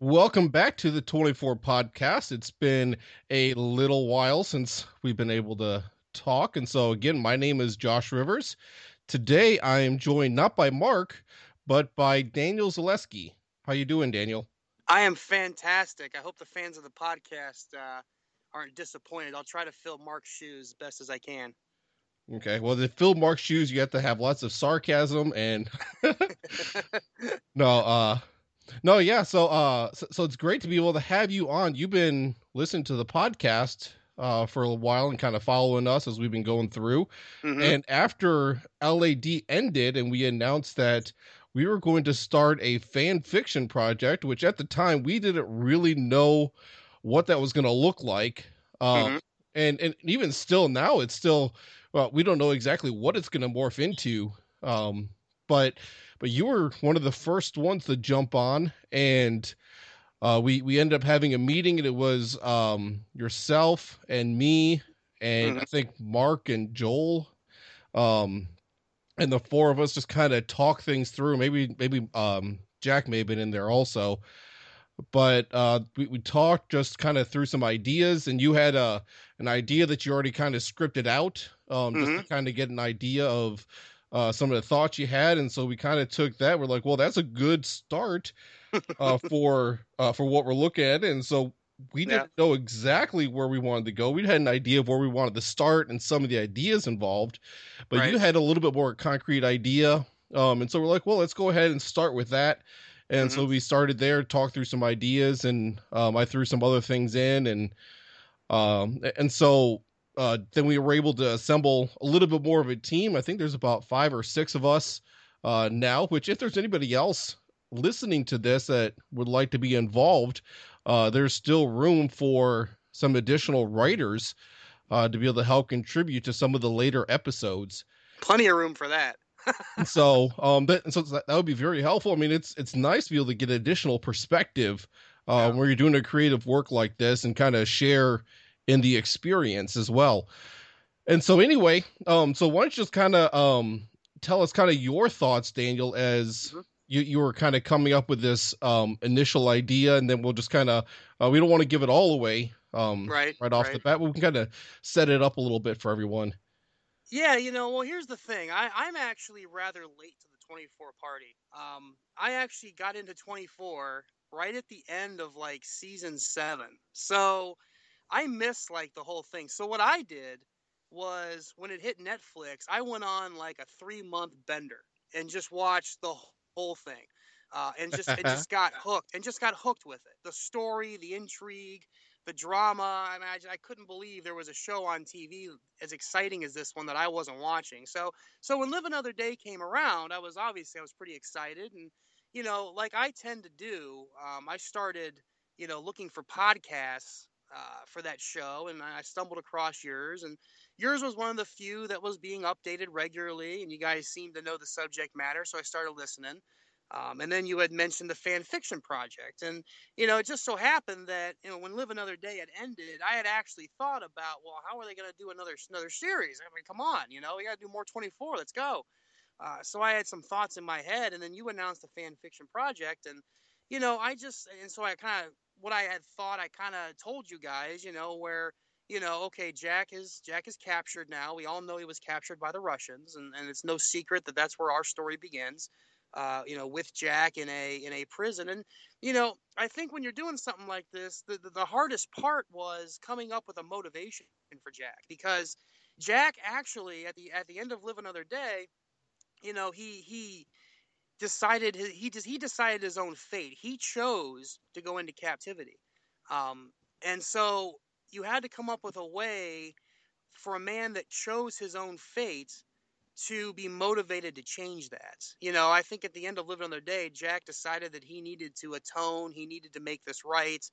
Welcome back to the 24 podcast. It's been a little while since we've been able to talk. And so, again, my name is Josh Rivers. Today, I am joined not by Mark, but by Daniel Zaleski. How you doing, Daniel? I am fantastic. I hope the fans of the podcast uh, aren't disappointed. I'll try to fill Mark's shoes best as I can. Okay. Well, to fill Mark's shoes, you have to have lots of sarcasm and no, uh, no, yeah. So, uh, so, so, it's great to be able to have you on. You've been listening to the podcast uh, for a while and kind of following us as we've been going through. Mm-hmm. And after LAD ended, and we announced that we were going to start a fan fiction project, which at the time we didn't really know what that was going to look like. Um, mm-hmm. and and even still now, it's still well, we don't know exactly what it's going to morph into. Um, but but you were one of the first ones to jump on, and uh, we we ended up having a meeting, and it was um, yourself and me, and mm-hmm. I think Mark and Joel, um, and the four of us just kind of talk things through. Maybe maybe um, Jack may have been in there also, but uh, we we talked just kind of through some ideas, and you had a an idea that you already kind of scripted out, um, just mm-hmm. to kind of get an idea of uh, some of the thoughts you had, and so we kind of took that. We're like, well, that's a good start uh, for uh, for what we're looking at, and so we didn't yeah. know exactly where we wanted to go. We had an idea of where we wanted to start and some of the ideas involved, but right. you had a little bit more concrete idea. Um, and so we're like, well, let's go ahead and start with that. And mm-hmm. so we started there, talked through some ideas, and um, I threw some other things in, and um, and so uh, then we were able to assemble a little bit more of a team. I think there's about five or six of us uh, now. Which, if there's anybody else listening to this that would like to be involved, uh, there's still room for some additional writers uh, to be able to help contribute to some of the later episodes. Plenty of room for that. so, um, that, so that would be very helpful. I mean, it's it's nice to be able to get additional perspective uh, yeah. where you're doing a creative work like this and kind of share in the experience as well. And so anyway, um, so why don't you just kind of um tell us kind of your thoughts, Daniel, as mm-hmm. you you were kind of coming up with this um initial idea, and then we'll just kind of uh, we don't want to give it all away um right right off right. the bat, but we can kind of set it up a little bit for everyone. Yeah, you know, well, here's the thing. I I'm actually rather late to the 24 party. Um, I actually got into 24 right at the end of like season seven, so I missed like the whole thing. So what I did was when it hit Netflix, I went on like a three month bender and just watched the whole thing. Uh, and just and just got hooked and just got hooked with it. The story, the intrigue, the drama. I imagine I couldn't believe there was a show on TV as exciting as this one that I wasn't watching. So so when Live Another Day came around, I was obviously I was pretty excited and you know like I tend to do. Um, I started you know looking for podcasts uh, for that show, and I stumbled across yours, and yours was one of the few that was being updated regularly, and you guys seemed to know the subject matter, so I started listening. Um, and then you had mentioned the fan fiction project, and you know it just so happened that you know when Live Another Day had ended, I had actually thought about, well, how are they going to do another another series? I mean, come on, you know, we got to do more 24. Let's go. Uh, so I had some thoughts in my head, and then you announced the fan fiction project, and you know, I just and so I kind of what I had thought I kind of told you guys, you know, where you know, okay, Jack is Jack is captured now. We all know he was captured by the Russians, and, and it's no secret that that's where our story begins. Uh, you know, with Jack in a in a prison, and you know, I think when you're doing something like this, the, the, the hardest part was coming up with a motivation for Jack because Jack actually at the at the end of Live Another Day, you know, he he decided his, he he decided his own fate. He chose to go into captivity, um, and so you had to come up with a way for a man that chose his own fate to be motivated to change that. You know, I think at the end of Live Another Day, Jack decided that he needed to atone. He needed to make this right.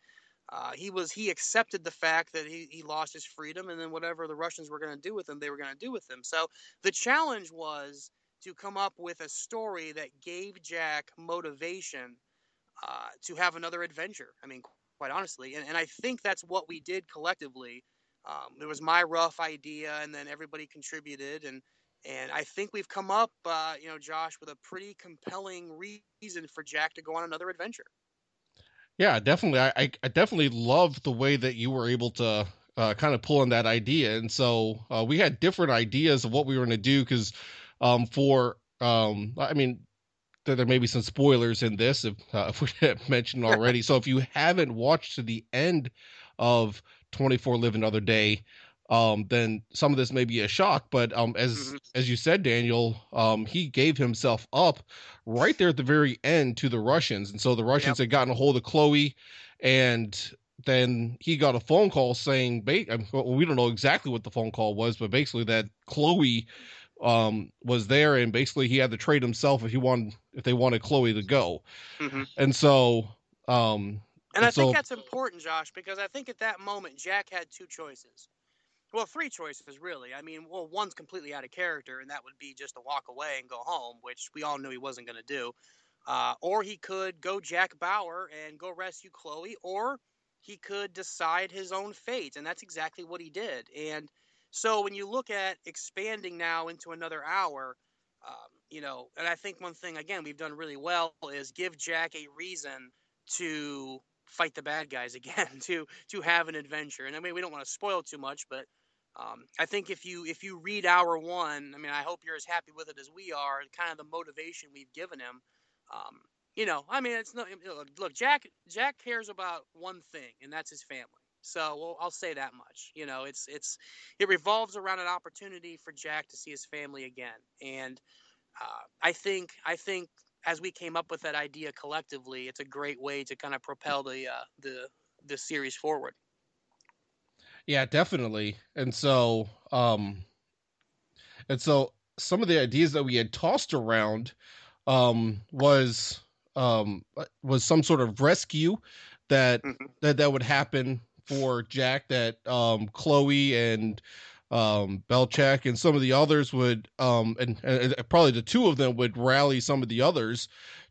Uh, he was he accepted the fact that he, he lost his freedom, and then whatever the Russians were going to do with him, they were going to do with him. So the challenge was to come up with a story that gave Jack motivation uh, to have another adventure. I mean, quite honestly, and, and I think that's what we did collectively. Um, there was my rough idea, and then everybody contributed, and And I think we've come up, uh, you know, Josh, with a pretty compelling reason for Jack to go on another adventure. Yeah, definitely. I, I definitely love the way that you were able to uh, kind of pull in that idea. And so uh, we had different ideas of what we were going to do because um, for, um, I mean, there, there may be some spoilers in this if, uh, if we have mentioned already. so if you haven't watched to the end of 24 Live Another Day, um, then some of this may be a shock. But um, as mm-hmm. as you said, Daniel, um, he gave himself up right there at the very end to the Russians, and so the Russians yep. had gotten a hold of Chloe, and then he got a phone call saying, well, we don't know exactly what the phone call was, but basically that Chloe um, was there, and basically he had to trade himself if he wanted if they wanted Chloe to go, mm-hmm. and so. Um, and, and I so, think that's important, Josh, because I think at that moment Jack had two choices. Well, three choices really. I mean, well, one's completely out of character, and that would be just to walk away and go home, which we all knew he wasn't going to do. Uh, or he could go Jack Bauer and go rescue Chloe, or he could decide his own fate, and that's exactly what he did. And so when you look at expanding now into another hour, um, you know, and I think one thing again we've done really well is give Jack a reason to fight the bad guys again, to to have an adventure. And I mean, we don't want to spoil too much, but um, I think if you if you read hour one, I mean, I hope you're as happy with it as we are. Kind of the motivation we've given him. Um, you know, I mean, it's no look. Jack Jack cares about one thing, and that's his family. So well, I'll say that much. You know, it's it's it revolves around an opportunity for Jack to see his family again, and uh, I think I think as we came up with that idea collectively, it's a great way to kind of propel the uh, the the series forward. Yeah, definitely. And so, um, and so some of the ideas that we had tossed around um was um was some sort of rescue that mm-hmm. that that would happen for Jack that um Chloe and um Belcheck and some of the others would um and, and, probably the two of them would rally some of the others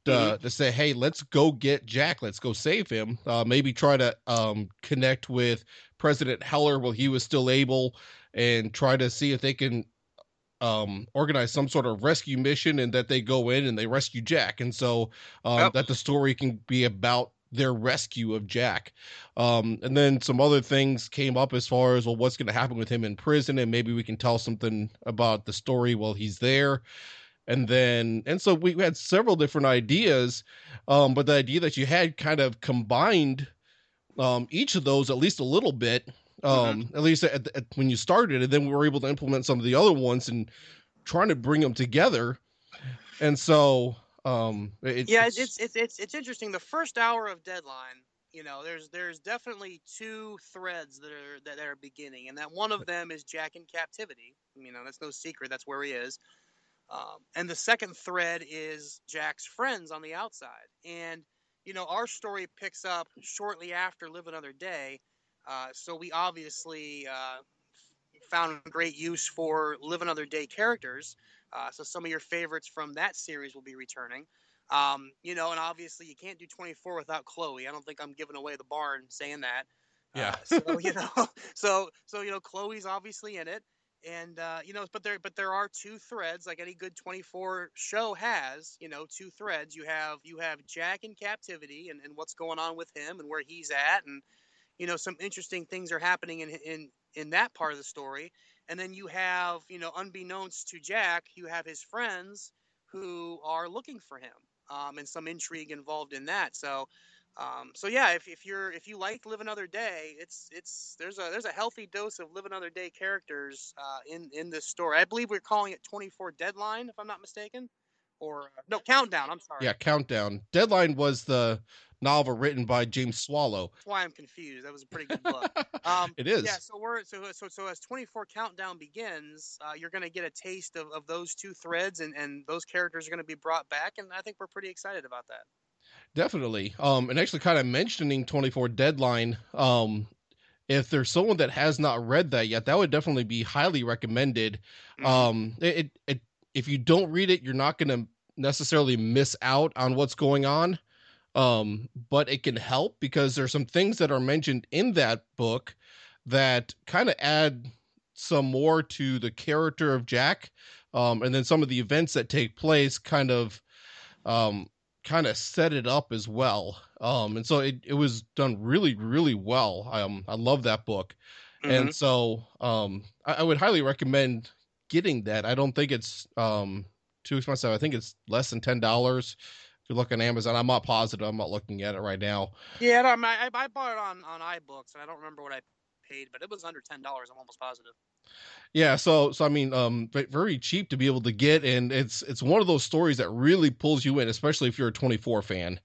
to mm-hmm. to say hey let's go get Jack let's go save him uh maybe try to um connect with President Heller while he was still able and try to see if they can um, organize some sort of rescue mission and that they go in and they rescue Jack. And so um, yep. that the story can be about their rescue of Jack. Um, and then some other things came up as far as, well, what's going to happen with him in prison? And maybe we can tell something about the story while he's there. And then, and so we had several different ideas. Um, but the idea that you had kind of combined um, each of those at least a little bit um, mm-hmm. at least at, at, when you started, and then we were able to implement some of the other ones and trying to bring them together. And so, um, it, yeah, it's, it's it's it's it's interesting. The first hour of Deadline, you know, there's there's definitely two threads that are that are beginning, and that one of them is Jack in captivity. You know, that's no secret. That's where he is. Um, and the second thread is Jack's friends on the outside, and you know, our story picks up shortly after Live Another Day uh, so we obviously uh, found great use for Live Another Day characters. Uh, so some of your favorites from that series will be returning. Um, you know, and obviously you can't do 24 without Chloe. I don't think I'm giving away the barn saying that. Yeah. Uh, so you know, so so you know, Chloe's obviously in it, and uh, you know, but there but there are two threads like any good 24 show has. You know, two threads. You have you have Jack in captivity and, and what's going on with him and where he's at and you know some interesting things are happening in in in that part of the story and then you have you know unbeknownst to jack you have his friends who are looking for him um, and some intrigue involved in that. So um, so yeah if, if you're if you like live another day it's it's there's a there's a healthy dose of live another day characters uh, in in this story i believe we're calling it 24 deadline if i'm not mistaken or uh, no countdown i'm sorry yeah countdown deadline was the novel written by James Swallow. That's why I'm confused. That was a pretty good book. Um, it is. Yeah. So we're so so so as 24 countdown begins, uh, you're going to get a taste of, of those two threads, and and those characters are going to be brought back, and I think we're pretty excited about that. Definitely. Um, and actually, kind of mentioning 24 Deadline. Um, if there's someone that has not read that yet, that would definitely be highly recommended. Mm-hmm. Um, it, it if you don't read it, you're not going to necessarily miss out on what's going on um, but it can help because there's some things that are mentioned in that book that kind of add some more to the character of Jack um, and then some of the events that take place kind of um, kind of set it up as well. Um, and so it, it was done really, really well. Um, I love that book. Mm-hmm. And so um, I, I, would highly recommend getting that. I don't think it's um, too expensive. I think it's less than $10. If you look on Amazon, I'm not positive. I'm not looking at it right now. Yeah, I, I bought it on, on iBooks, and I don't remember what I paid, but it was under $10. I'm almost positive. Yeah, so so I mean, um, very cheap to be able to get, and it's it's one of those stories that really pulls you in, especially if you're a 24 fan.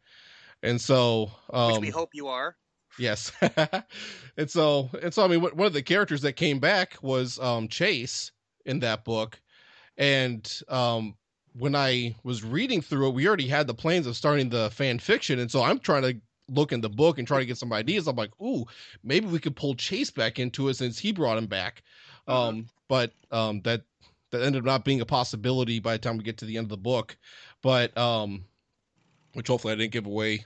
And so, um, which we hope you are. Yes, and so and so I mean, one of the characters that came back was um, Chase in that book, and um, when I was reading through it, we already had the plans of starting the fan fiction, and so I'm trying to look in the book and try to get some ideas. I'm like, ooh, maybe we could pull Chase back into it since he brought him back. Uh-huh. Um, but um, that that ended up not being a possibility by the time we get to the end of the book. But um, which hopefully I didn't give away.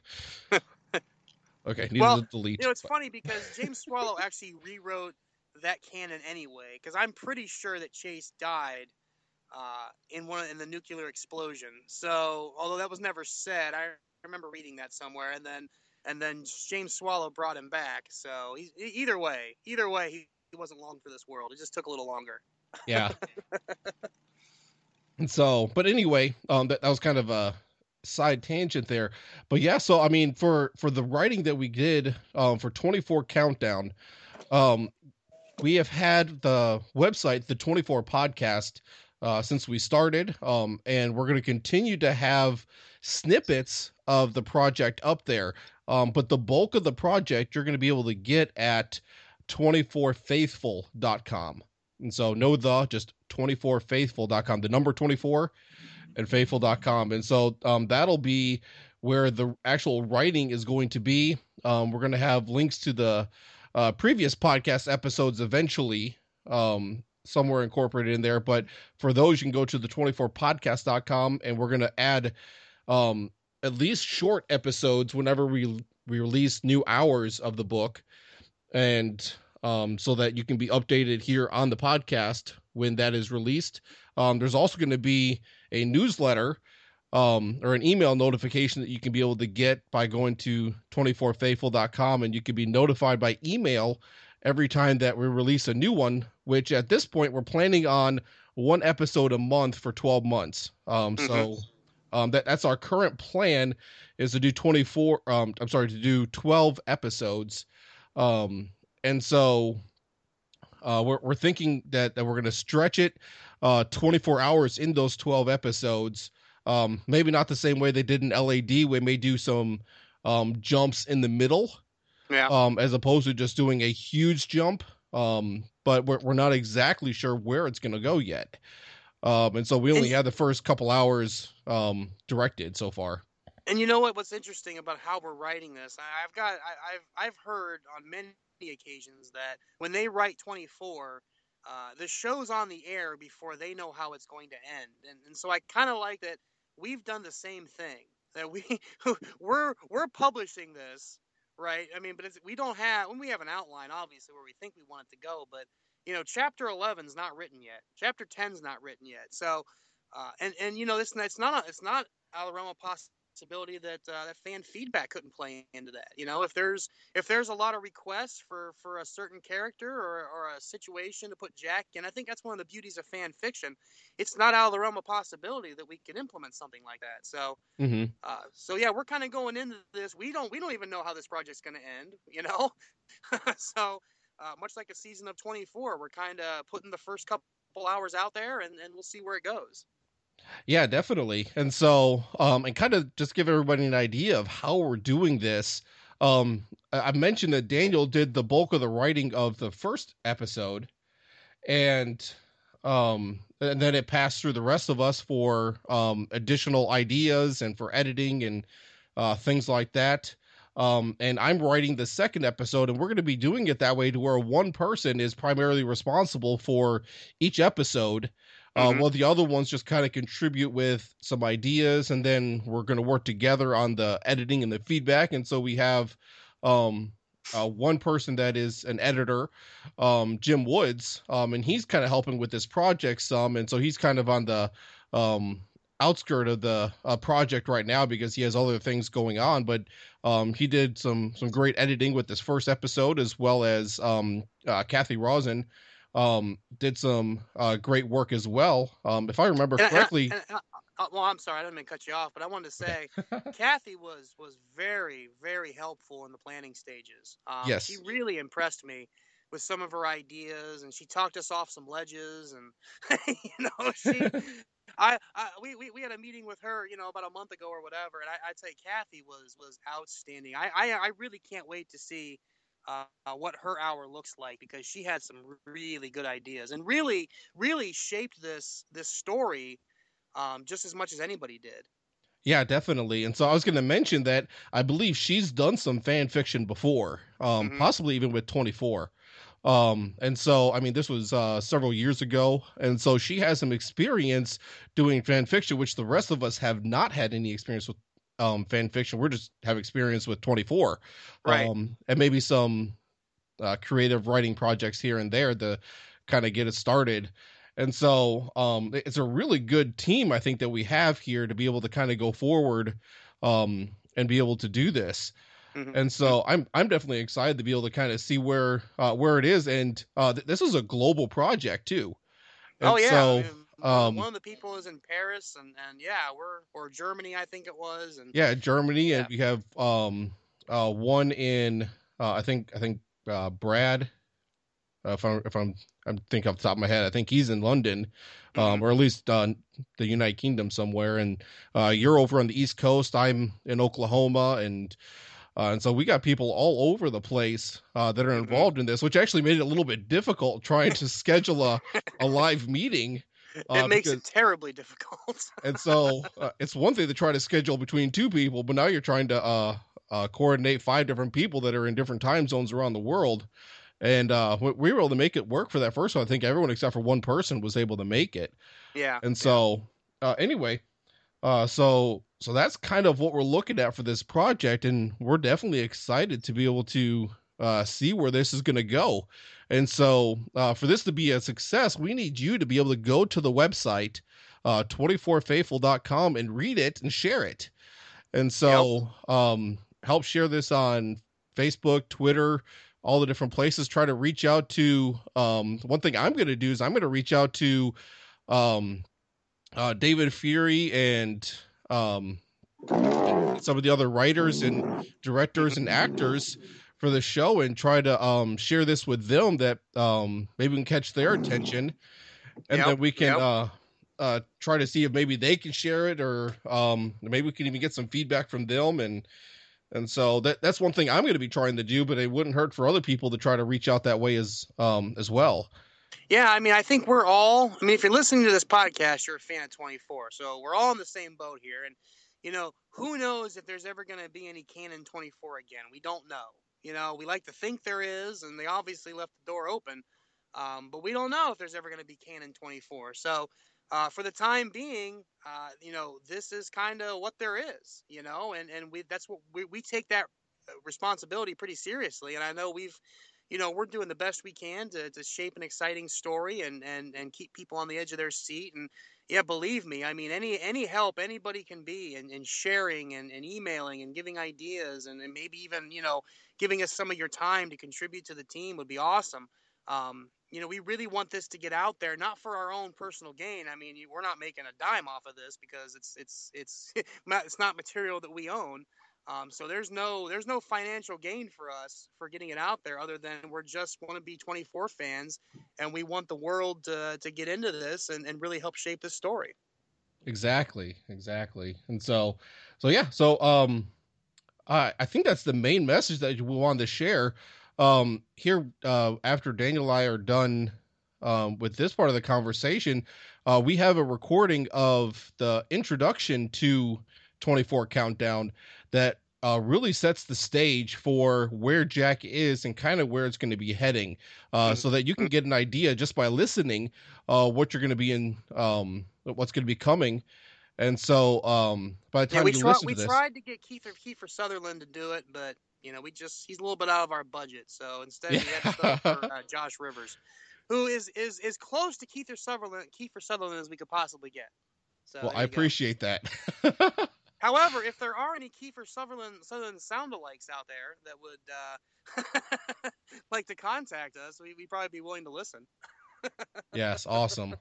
okay, well, delete. You know, it's but. funny because James Swallow actually rewrote that canon anyway. Because I'm pretty sure that Chase died uh, in one in the nuclear explosion. So although that was never said, I remember reading that somewhere, and then and then James Swallow brought him back. So he, either way, either way, he, he wasn't long for this world. It just took a little longer. Yeah. and so, but anyway, um, that, that was kind of a side tangent there. But yeah, so I mean, for for the writing that we did um, for 24 Countdown, um, we have had the website, the 24 podcast, uh, since we started, um, and we're going to continue to have snippets of the project up there. Um, but the bulk of the project you're going to be able to get at 24faithful.com. And so no the, just 24faithful.com, the number 24 and faithful.com. And so um, that'll be where the actual writing is going to be. Um, we're going to have links to the uh, previous podcast episodes eventually um, somewhere incorporated in there. But for those, you can go to the 24podcast.com and we're going to add um, at least short episodes whenever we, we release new hours of the book and um, so that you can be updated here on the podcast when that is released. Um, there's also going to be a newsletter um, or an email notification that you can be able to get by going to 24faithful.com and you can be notified by email every time that we release a new one, which at this point we're planning on one episode a month for 12 months. Um, mm-hmm. So um, that, that's our current plan is to do 24, um, I'm sorry, to do 12 episodes. Um, and so uh, we're, we're thinking that, that we're going to stretch it uh, 24 hours in those 12 episodes. Um, maybe not the same way they did in LAD. We may do some um, jumps in the middle, yeah. um, as opposed to just doing a huge jump. Um, but we're, we're not exactly sure where it's going to go yet. Um, and so we only and, had the first couple hours um, directed so far. And you know what? What's interesting about how we're writing this? I've got I, I've I've heard on many occasions that when they write 24, uh, the show's on the air before they know how it's going to end, and and so I kind of like that we've done the same thing. That we we're we're publishing this right. I mean, but we don't have when we have an outline, obviously, where we think we want it to go, but you know, chapter 11's not written yet. Chapter 10's not written yet. So, uh, and and you know, this it's not a, it's not out of the realm of poss- possibility that uh, that fan feedback couldn't play into that. You know, if there's if there's a lot of requests for for a certain character or, or a situation to put Jack in, I think that's one of the beauties of fan fiction. It's not out of the realm of possibility that we can implement something like that. So, mm-hmm. uh, so yeah, we're kind of going into this. We don't we don't even know how this project's going to end. You know, so. Uh, much like a season of 24, we're kind of putting the first couple hours out there and, and we'll see where it goes. Yeah, definitely. And so, um, and kind of just give everybody an idea of how we're doing this. Um, I mentioned that Daniel did the bulk of the writing of the first episode, and um, and then it passed through the rest of us for um, additional ideas and for editing and uh, things like that. Um, and I'm writing the second episode, and we're going to be doing it that way to where one person is primarily responsible for each episode uh, mm-hmm. while the other ones just kind of contribute with some ideas, and then we're going to work together on the editing and the feedback. And so we have um, uh, one person that is an editor, um, Jim Woods, um, and he's kind of helping with this project some, and so he's kind of on the um, outskirt of the uh, project right now because he has other things going on. But um, he did some some great editing with this first episode, as well as um, uh, Kathy Rosen um, did some uh, great work as well. Um, if I remember And correctly, and I- uh, well, I'm sorry, I didn't mean to cut you off, but I wanted to say Kathy was was very very helpful in the planning stages. Um, Yes. she really impressed me with some of her ideas, and she talked us off some ledges, and you know she. I, I we, we, we had a meeting with her, you know, about a month ago or whatever, and I, I'd say Kathy was was outstanding. I, I I really can't wait to see uh, uh, what her hour looks like because she had some really good ideas and really really shaped this this story um, just as much as anybody did. Yeah, definitely. And so I was going to mention that I believe she's done some fan fiction before, um, Mhm. possibly even with 24. Um, and so, I mean, this was uh, several years ago. And so she has some experience doing fan fiction, which the rest of us have not had any experience with um, fan fiction. We're just have experience with 24. Right. Um, and maybe some uh, creative writing projects here and there to kind of get it started. And so um, it's a really good team, I think, that we have here to be able to kind of go forward um, and be able to do this. Mhm. And so I'm I'm definitely excited to be able to kind of see where uh, where it is. And uh, th- this is a global project too. And oh yeah. So I mean, one- um, one of the people is in Paris, and and yeah, we're or Germany, I think it was, and yeah, Germany, and we have um uh one in uh, I think I think uh, Brad. Uh, if I'm if I'm I'm think off the top of my head, I think he's in London, um, Mhm. or at least uh, the United Kingdom somewhere. And uh, you're over on the East Coast. I'm in Oklahoma, and uh, and so we got people all over the place uh, that are Mhm. involved in this, which actually made it a little bit difficult trying to schedule a a live meeting. Uh, it makes because- it terribly difficult. and so uh, it's one thing to try to schedule between two people, but now you're trying to uh, uh, coordinate five different people that are in different time zones around the world. And uh, we we were able to make it work for that first one. I think everyone except for one person was able to make it. yeah. And so, uh, anyway, uh, so so that's kind of what we're looking at for this project, and we're definitely excited to be able to uh, see where this is going to go. And so, uh, for this to be a success, we need you to be able to go to the website, uh, 24faithful.com, and read it and share it. And so, um, help share this on Facebook, Twitter, all the different places. Try to reach out to. Um, one thing I'm going to do is I'm going to reach out to um, uh, David Fury and um, some of the other writers and directors and actors for the show and try to um, share this with them that um, maybe we can catch their attention and Yep, then we can yep. uh, uh, try to see if maybe they can share it or um, maybe we can even get some feedback from them and and so that that's one thing I'm going to be trying to do, but it wouldn't hurt for other people to try to reach out that way as um, as well. Yeah, I mean, I think we're all. I mean, if you're listening to this podcast, you're a fan of 24, so we're all in the same boat here. And you know, who knows if there's ever going to be any canon 24 again? We don't know. You know, we like to think there is, and they obviously left the door open, um, but we don't know if there's ever going to be canon 24. So. Uh, for the time being, uh, you know, this is kind of what there is, you know, and, and we that's what we, we take that uh, responsibility pretty seriously. And I know we've you know we're doing the best we can to, to shape an exciting story and, and and keep people on the edge of their seat and yeah believe me i mean any any help anybody can be in, in sharing and, and emailing and giving ideas and, and maybe even you know giving us some of your time to contribute to the team would be awesome um, you know we really want this to get out there not for our own personal gain i mean we're not making a dime off of this because it's it's it's it's not material that we own um, so there's no there's no financial gain for us for getting it out there other than we're just want to be 24 fans and we want the world to, to get into this and, and really help shape this story. Exactly, exactly. And so, so yeah, so um, I think that's the main message that we wanted to share. Um, here, uh, after Daniel and I are done um, with this part of the conversation, uh, we have a recording of the introduction to 24 Countdown that uh, really sets the stage for where Jack is and kind of where it's going to be heading, uh, so that you can get an idea just by listening uh, what you're going to be in, um, what's going to be coming. And so, um, by the Yeah, time we you tried listen we to this, we tried to get Keith Kiefer Sutherland to do it, but You know, we just he's a little bit out of our budget, so instead we had to for uh, Josh Rivers, who is is is close to Kiefer Sutherland, Kiefer Sutherland as we could possibly get. So well, I appreciate go. that. However, if there are any Kiefer Sutherland Sutherland soundalikes out there that would uh, like to contact us, we, would probably be willing to listen. yes, awesome.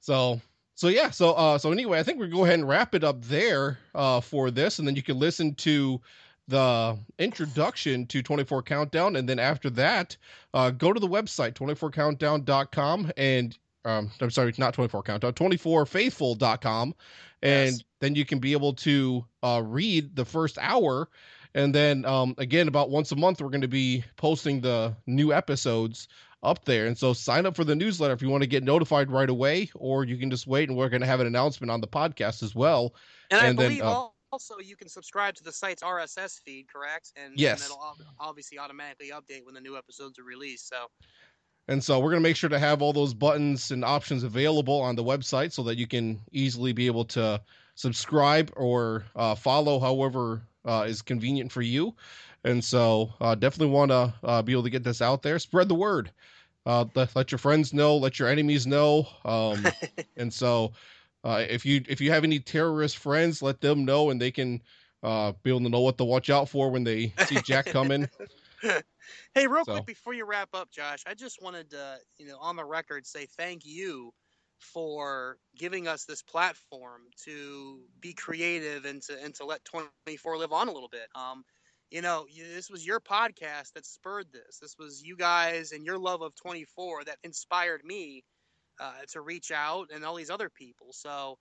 so so yeah, so uh so anyway, I think we'll go ahead and wrap it up there uh for this, and then you can listen to the introduction to 24 Countdown, and then after that, uh go to the website 24countdown.com and um I'm sorry, not 24 Countdown, 24faithful.com, and yes. then you can be able to uh read the first hour. And then um, again, about once a month, we're going to be posting the new episodes up there. And so sign up for the newsletter if you want to get notified right away, or you can just wait and we're going to have an announcement on the podcast as well. And, and I then, believe uh, also you can subscribe to the site's RSS feed, correct? And, yes. and it'll obviously automatically update when the new episodes are released. So. And so we're going to make sure to have all those buttons and options available on the website so that you can easily be able to subscribe or uh, follow however uh, is convenient for you. And so uh, definitely want to uh, be able to get this out there. Spread the word. Uh, let, let your friends know. Let your enemies know. Um, and so uh, if you if you have any terrorist friends, let them know, and they can uh, be able to know what to watch out for when they see Jack coming. hey, real so. quick before you wrap up, Josh, I just wanted to, you know, on the record, say thank you for giving us this platform to be creative and to and to let 24 live on a little bit. Um, you know, this was your podcast that spurred this. This was you guys and your love of 24 that inspired me uh, to reach out and all these other people. So,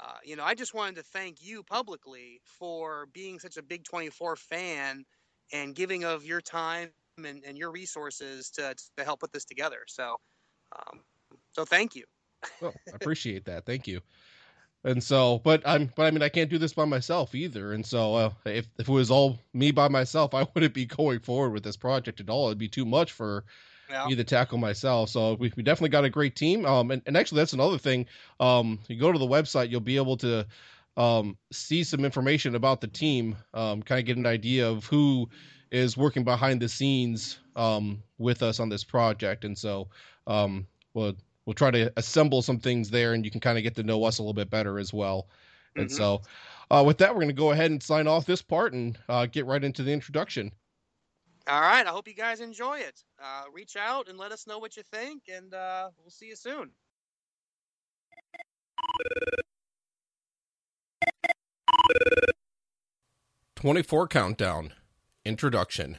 uh, you know, I just wanted to thank you publicly for being such a big 24 fan and giving of your time and, and your resources to, to help put this together. So, um, so thank you. well, I appreciate that. Thank you. And so, but I'm, but I mean, I can't do this by myself either. And so, uh, if if it was all me by myself, I wouldn't be going forward with this project at all. It'd be too much for yeah. me to tackle myself. So we, we definitely got a great team. Um, and, and actually, that's another thing. Um, you go to the website, you'll be able to um see some information about the team. Um, kind of get an idea of who is working behind the scenes um with us on this project. And so, um, well we'll try to assemble some things there and you can kind of get to know us a little bit better as well. Mm-hmm. And so, uh, with that, we're going to go ahead and sign off this part and uh, get right into the introduction. All right. I hope you guys enjoy it. Uh, reach out and let us know what you think, and uh, we'll see you soon. Twenty-four countdown. Introduction.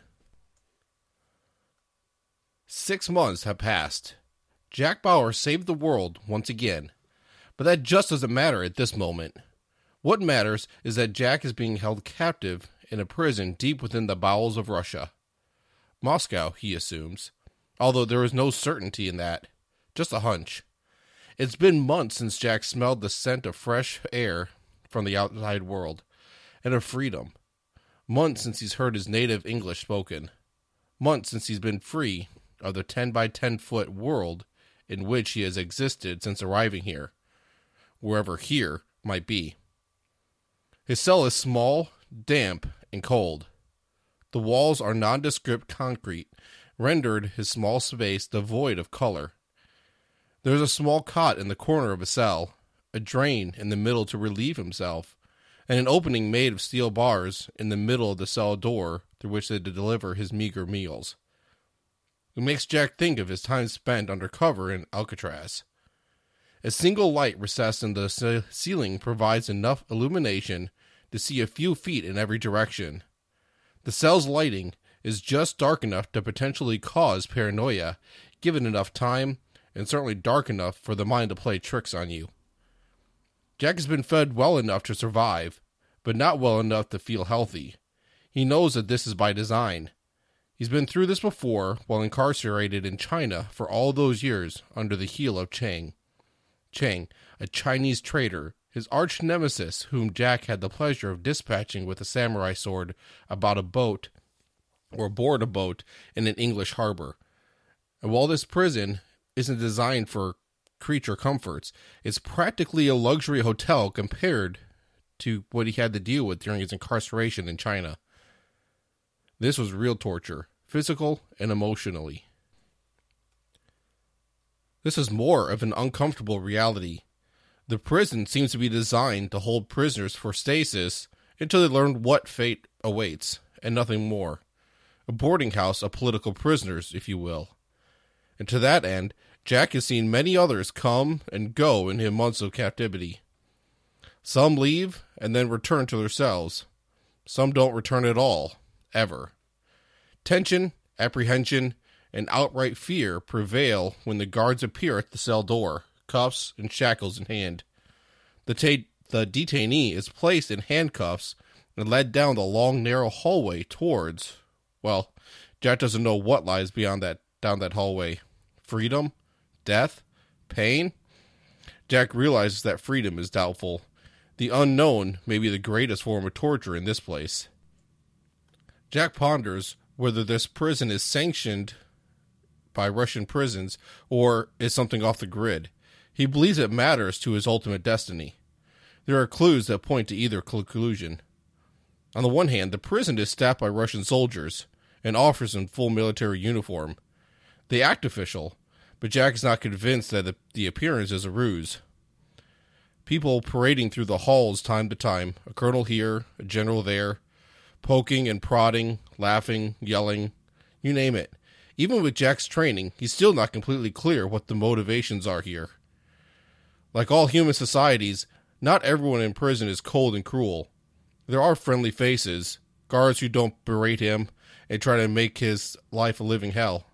Six months have passed Jack Bauer saved the world once again. But that just doesn't matter at this moment. What matters is that Jack is being held captive in a prison deep within the bowels of Russia. Moscow, he assumes, although there is no certainty in that, just a hunch. It's been months since Jack smelled the scent of fresh air from the outside world and of freedom. Months since he's heard his native English spoken. Months since he's been free of the 10 by 10 foot world in which he has existed since arriving here, wherever here might be. His cell is small, damp, and cold. The walls are nondescript concrete, rendered his small space devoid of color. There is a small cot in the corner of a cell, a drain in the middle to relieve himself, and an opening made of steel bars in the middle of the cell door through which they deliver his meager meals. It makes Jack think of his time spent undercover in Alcatraz. A single light recessed in the ceiling provides enough illumination to see a few feet in every direction. The cell's lighting is just dark enough to potentially cause paranoia, given enough time, and certainly dark enough for the mind to play tricks on you. Jack has been fed well enough to survive, but not well enough to feel healthy. He knows that this is by design. He's been through this before while incarcerated in China for all those years under the heel of Chang. Chang, a Chinese traitor, his arch nemesis, whom Jack had the pleasure of dispatching with a samurai sword about a boat or aboard a boat in an English harbor. And while this prison isn't designed for creature comforts, it's practically a luxury hotel compared to what he had to deal with during his incarceration in China. This was real torture, physical and emotionally. This is more of an uncomfortable reality. The prison seems to be designed to hold prisoners for stasis until they learn what fate awaits, and nothing more. A boarding house of political prisoners, if you will. And to that end, Jack has seen many others come and go in his months of captivity. Some leave and then return to their cells. Some don't return at all, ever. Tension, apprehension, and outright fear prevail when the guards appear at the cell door, cuffs and shackles in hand. The, ta- the detainee is placed in handcuffs and led down the long, narrow hallway towards, well, Jack doesn't know what lies beyond that down that hallway. Freedom, death, pain. Jack realizes that freedom is doubtful. The unknown may be the greatest form of torture in this place. Jack ponders whether this prison is sanctioned by Russian prisons or is something off the grid. He believes it matters to his ultimate destiny. There are clues that point to either conclusion. On the one hand, the prison is staffed by Russian soldiers and officers in full military uniform. They act official, but Jack is not convinced that the appearance is a ruse. People parading through the halls time to time, a colonel here, a general there, poking and prodding, laughing, yelling, you name it. Even with Jack's training, he's still not completely clear what the motivations are here. Like all human societies, not everyone in prison is cold and cruel. There are friendly faces, guards who don't berate him and try to make his life a living hell.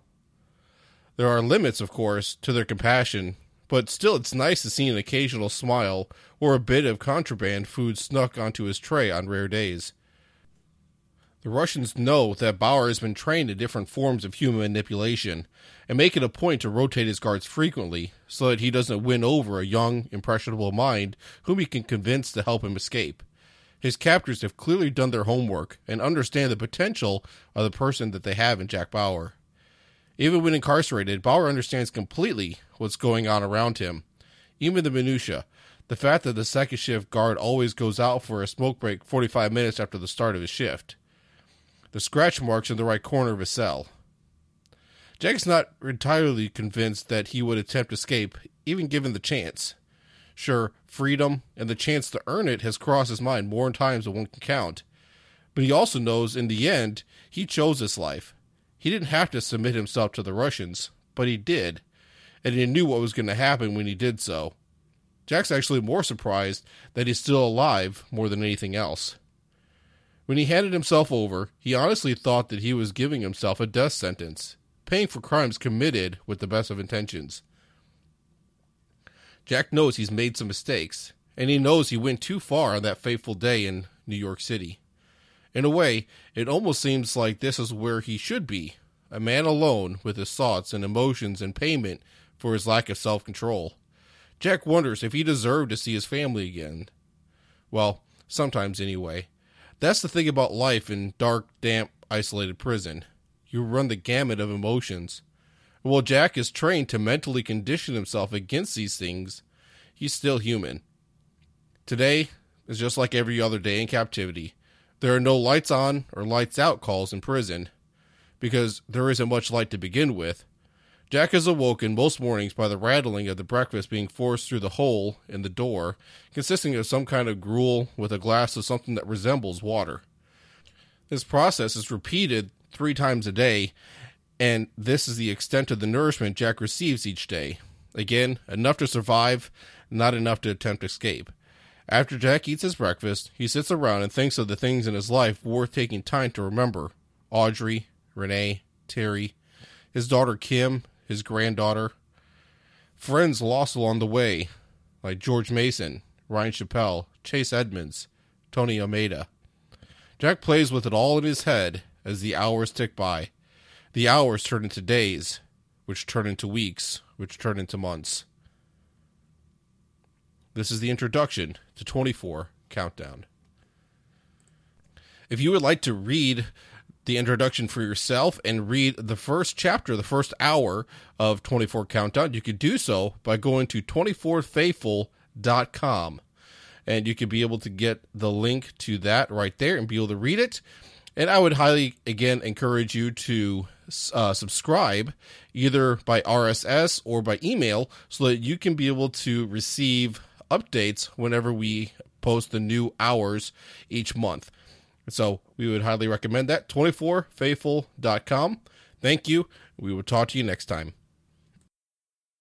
There are limits, of course, to their compassion, but still it's nice to see an occasional smile or a bit of contraband food snuck onto his tray on rare days. The Russians know that Bauer has been trained in different forms of human manipulation and make it a point to rotate his guards frequently so that he doesn't win over a young, impressionable mind whom he can convince to help him escape. His captors have clearly done their homework and understand the potential of the person that they have in Jack Bauer. Even when incarcerated, Bauer understands completely what's going on around him, even the minutia. The fact that the second shift guard always goes out for a smoke break 45 minutes after the start of his shift the scratch marks in the right corner of his cell. Jack's not entirely convinced that he would attempt escape, even given the chance. Sure, freedom and the chance to earn it has crossed his mind more times than one can count. But he also knows in the end, he chose this life. He didn't have to submit himself to the Russians, but he did. And he knew what was going to happen when he did so. Jack's actually more surprised that he's still alive more than anything else. When he handed himself over, he honestly thought that he was giving himself a death sentence, paying for crimes committed with the best of intentions. Jack knows he's made some mistakes, and he knows he went too far on that fateful day in New York City. In a way, it almost seems like this is where he should be a man alone with his thoughts and emotions and payment for his lack of self control. Jack wonders if he deserved to see his family again. Well, sometimes anyway. That's the thing about life in dark, damp, isolated prison. You run the gamut of emotions. While Jack is trained to mentally condition himself against these things, he's still human. Today is just like every other day in captivity. There are no lights on or lights out calls in prison because there isn't much light to begin with, Jack is awoken most mornings by the rattling of the breakfast being forced through the hole in the door, consisting of some kind of gruel with a glass of something that resembles water. This process is repeated three times a day, and this is the extent of the nourishment Jack receives each day. Again, enough to survive, not enough to attempt escape. After Jack eats his breakfast, he sits around and thinks of the things in his life worth taking time to remember Audrey, Renee, Terry, his daughter Kim, his granddaughter, friends lost along the way, like George Mason, Ryan Chappelle, Chase Edmunds, Tony Almeida. Jack plays with it all in his head as the hours tick by. The hours turn into days, which turn into weeks, which turn into months. This is the introduction to 24 Countdown. If you would like to read the introduction for yourself and read the first chapter, the first hour of 24 Countdown, you could do so by going to 24faithful.com. And you could be able to get the link to that right there and be able to read it. And I would highly, again, encourage you to uh, subscribe either by RSS or by email so that you can be able to receive updates whenever we post the new hours each month. So we would highly recommend that. 24faithful.com. Thank you. We will talk to you next time.